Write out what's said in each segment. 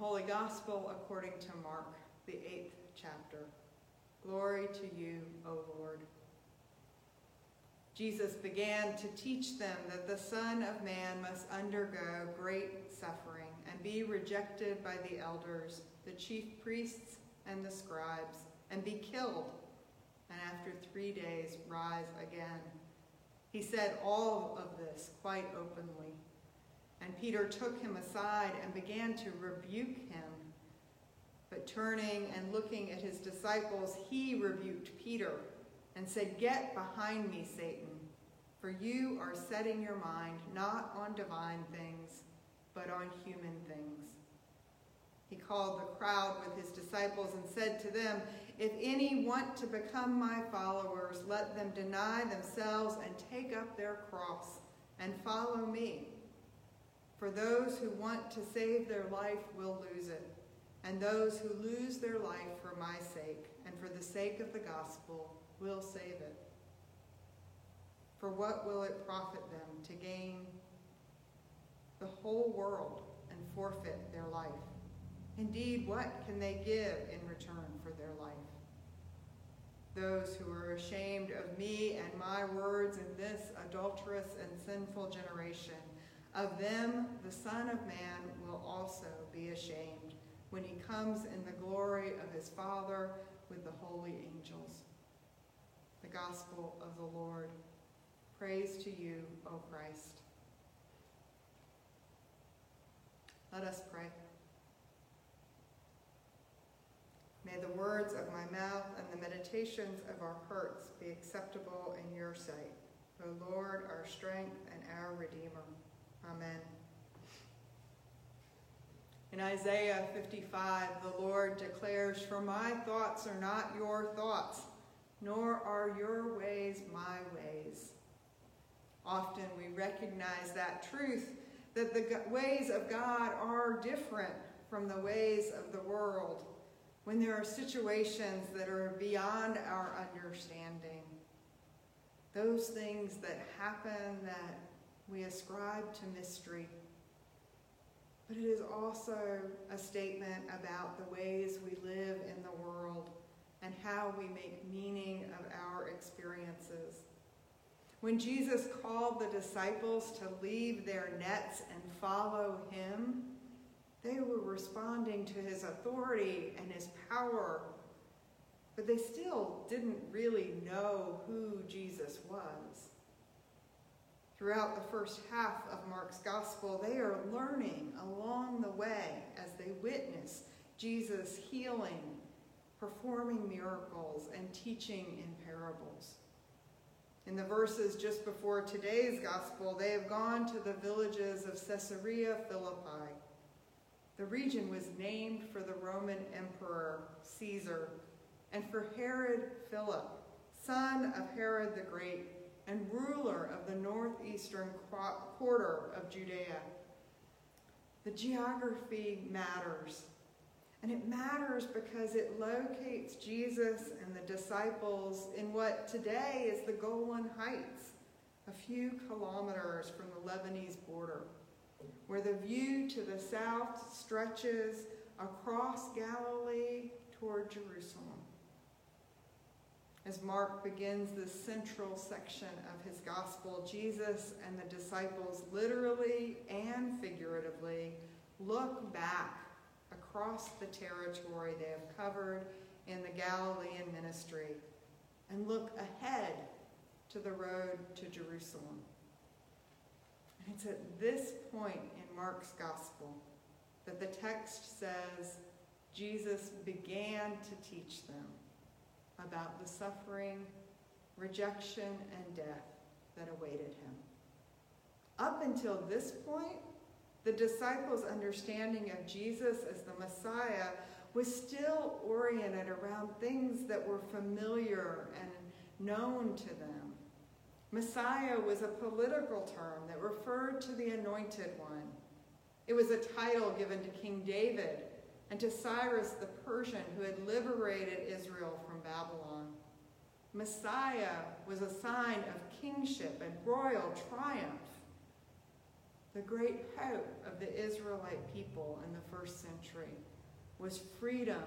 Holy Gospel according to Mark, the eighth chapter. Glory to you, O Lord. Jesus began to teach them that the Son of Man must undergo great suffering and be rejected by the elders, the chief priests, and the scribes, and be killed, and after three days rise again. He said all of this quite openly. And Peter took him aside and began to rebuke him. But turning and looking at his disciples, he rebuked Peter and said, Get behind me, Satan, for you are setting your mind not on divine things, but on human things. He called the crowd with his disciples and said to them, If any want to become my followers, let them deny themselves and take up their cross and follow me. For those who want to save their life will lose it, and those who lose their life for my sake and for the sake of the gospel will save it. For what will it profit them to gain the whole world and forfeit their life? Indeed, what can they give in return for their life? Those who are ashamed of me and my words in this adulterous and sinful generation, of them the Son of Man will also be ashamed when he comes in the glory of his Father with the holy angels. The Gospel of the Lord. Praise to you, O Christ. Let us pray. May the words of my mouth and the meditations of our hearts be acceptable in your sight, O Lord, our strength and our Redeemer. Amen. In Isaiah 55, the Lord declares, For my thoughts are not your thoughts, nor are your ways my ways. Often we recognize that truth that the ways of God are different from the ways of the world when there are situations that are beyond our understanding. Those things that happen that we ascribe to mystery. But it is also a statement about the ways we live in the world and how we make meaning of our experiences. When Jesus called the disciples to leave their nets and follow him, they were responding to his authority and his power, but they still didn't really know who Jesus was. Throughout the first half of Mark's gospel, they are learning along the way as they witness Jesus healing, performing miracles, and teaching in parables. In the verses just before today's gospel, they have gone to the villages of Caesarea Philippi. The region was named for the Roman Emperor Caesar and for Herod Philip, son of Herod the Great and ruler of the northeastern quarter of Judea. The geography matters. And it matters because it locates Jesus and the disciples in what today is the Golan Heights, a few kilometers from the Lebanese border, where the view to the south stretches across Galilee toward Jerusalem. As Mark begins this central section of his gospel, Jesus and the disciples literally and figuratively look back across the territory they have covered in the Galilean ministry and look ahead to the road to Jerusalem. It's at this point in Mark's gospel that the text says Jesus began to teach them about the suffering, rejection, and death that awaited him. Up until this point, the disciples' understanding of Jesus as the Messiah was still oriented around things that were familiar and known to them. Messiah was a political term that referred to the anointed one. It was a title given to King David and to Cyrus the Persian who had liberated Israel from Babylon. Messiah was a sign of kingship and royal triumph. The great hope of the Israelite people in the first century was freedom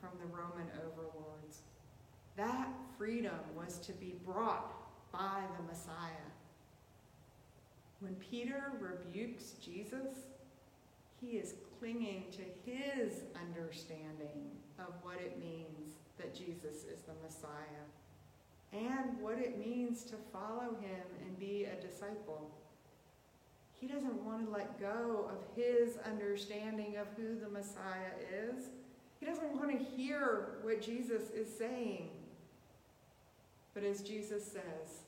from the Roman overlords. That freedom was to be brought by the Messiah. When Peter rebukes Jesus, he is clinging to his understanding of what it means that Jesus is the Messiah and what it means to follow him and be a disciple. He doesn't want to let go of his understanding of who the Messiah is. He doesn't want to hear what Jesus is saying. But as Jesus says,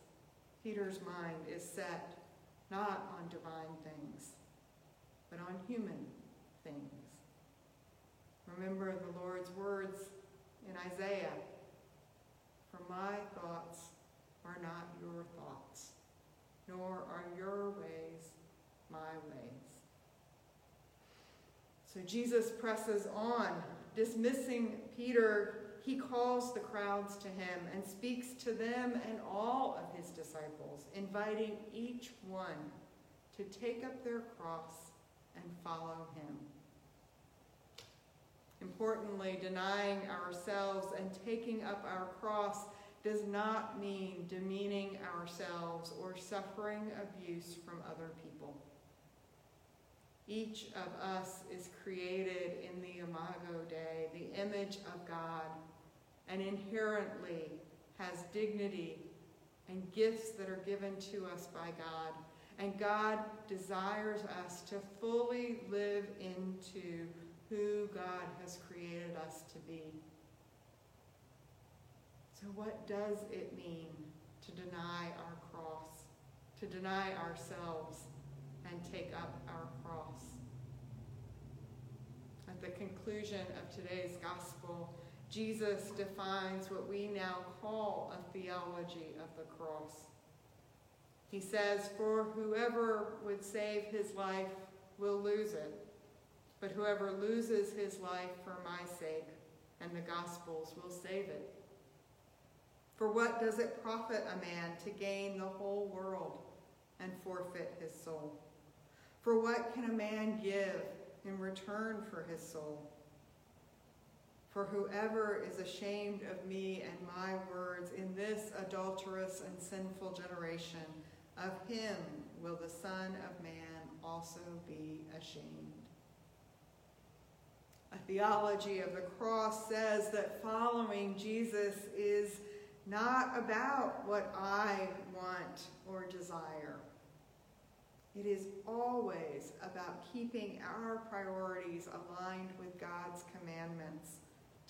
Peter's mind is set not on divine things, but on human. Remember the Lord's words in Isaiah For my thoughts are not your thoughts, nor are your ways my ways. So Jesus presses on, dismissing Peter. He calls the crowds to him and speaks to them and all of his disciples, inviting each one to take up their cross and follow him. Importantly, denying ourselves and taking up our cross does not mean demeaning ourselves or suffering abuse from other people. Each of us is created in the Imago Dei, the image of God, and inherently has dignity and gifts that are given to us by God. And God desires us to fully live into who God has created us to be. So, what does it mean to deny our cross, to deny ourselves, and take up our cross? At the conclusion of today's gospel, Jesus defines what we now call a theology of the cross. He says, For whoever would save his life will lose it but whoever loses his life for my sake and the gospel's will save it. For what does it profit a man to gain the whole world and forfeit his soul? For what can a man give in return for his soul? For whoever is ashamed of me and my words in this adulterous and sinful generation, of him will the Son of Man also be ashamed. A theology of the cross says that following Jesus is not about what I want or desire. It is always about keeping our priorities aligned with God's commandments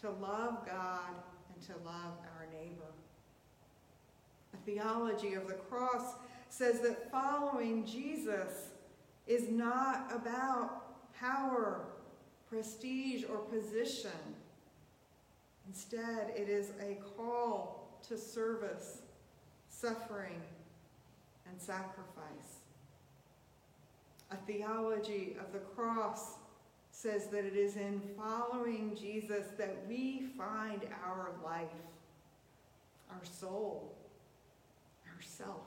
to love God and to love our neighbor. A theology of the cross says that following Jesus is not about power prestige, or position. Instead, it is a call to service, suffering, and sacrifice. A theology of the cross says that it is in following Jesus that we find our life, our soul, our self.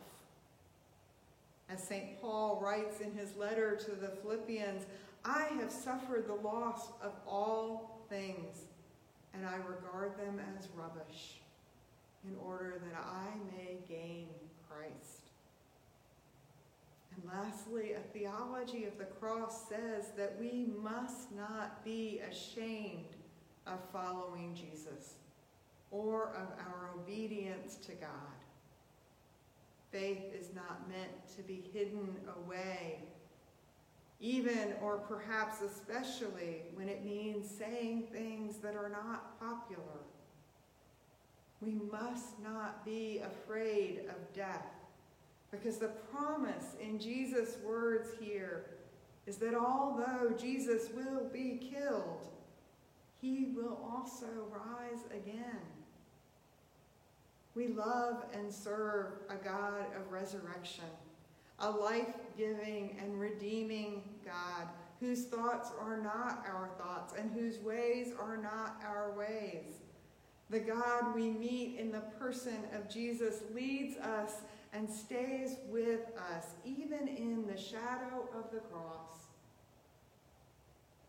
As St. Paul writes in his letter to the Philippians, I have suffered the loss of all things, and I regard them as rubbish, in order that I may gain Christ. And lastly, a theology of the cross says that we must not be ashamed of following Jesus or of our obedience to God. Faith is not meant to be hidden away even or perhaps especially when it means saying things that are not popular. We must not be afraid of death because the promise in Jesus' words here is that although Jesus will be killed, he will also rise again. We love and serve a God of resurrection a life giving and redeeming God whose thoughts are not our thoughts and whose ways are not our ways. The God we meet in the person of Jesus leads us and stays with us, even in the shadow of the cross,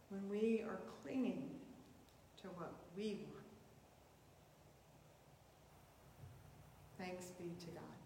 when we are clinging to what we want. Thanks be to God.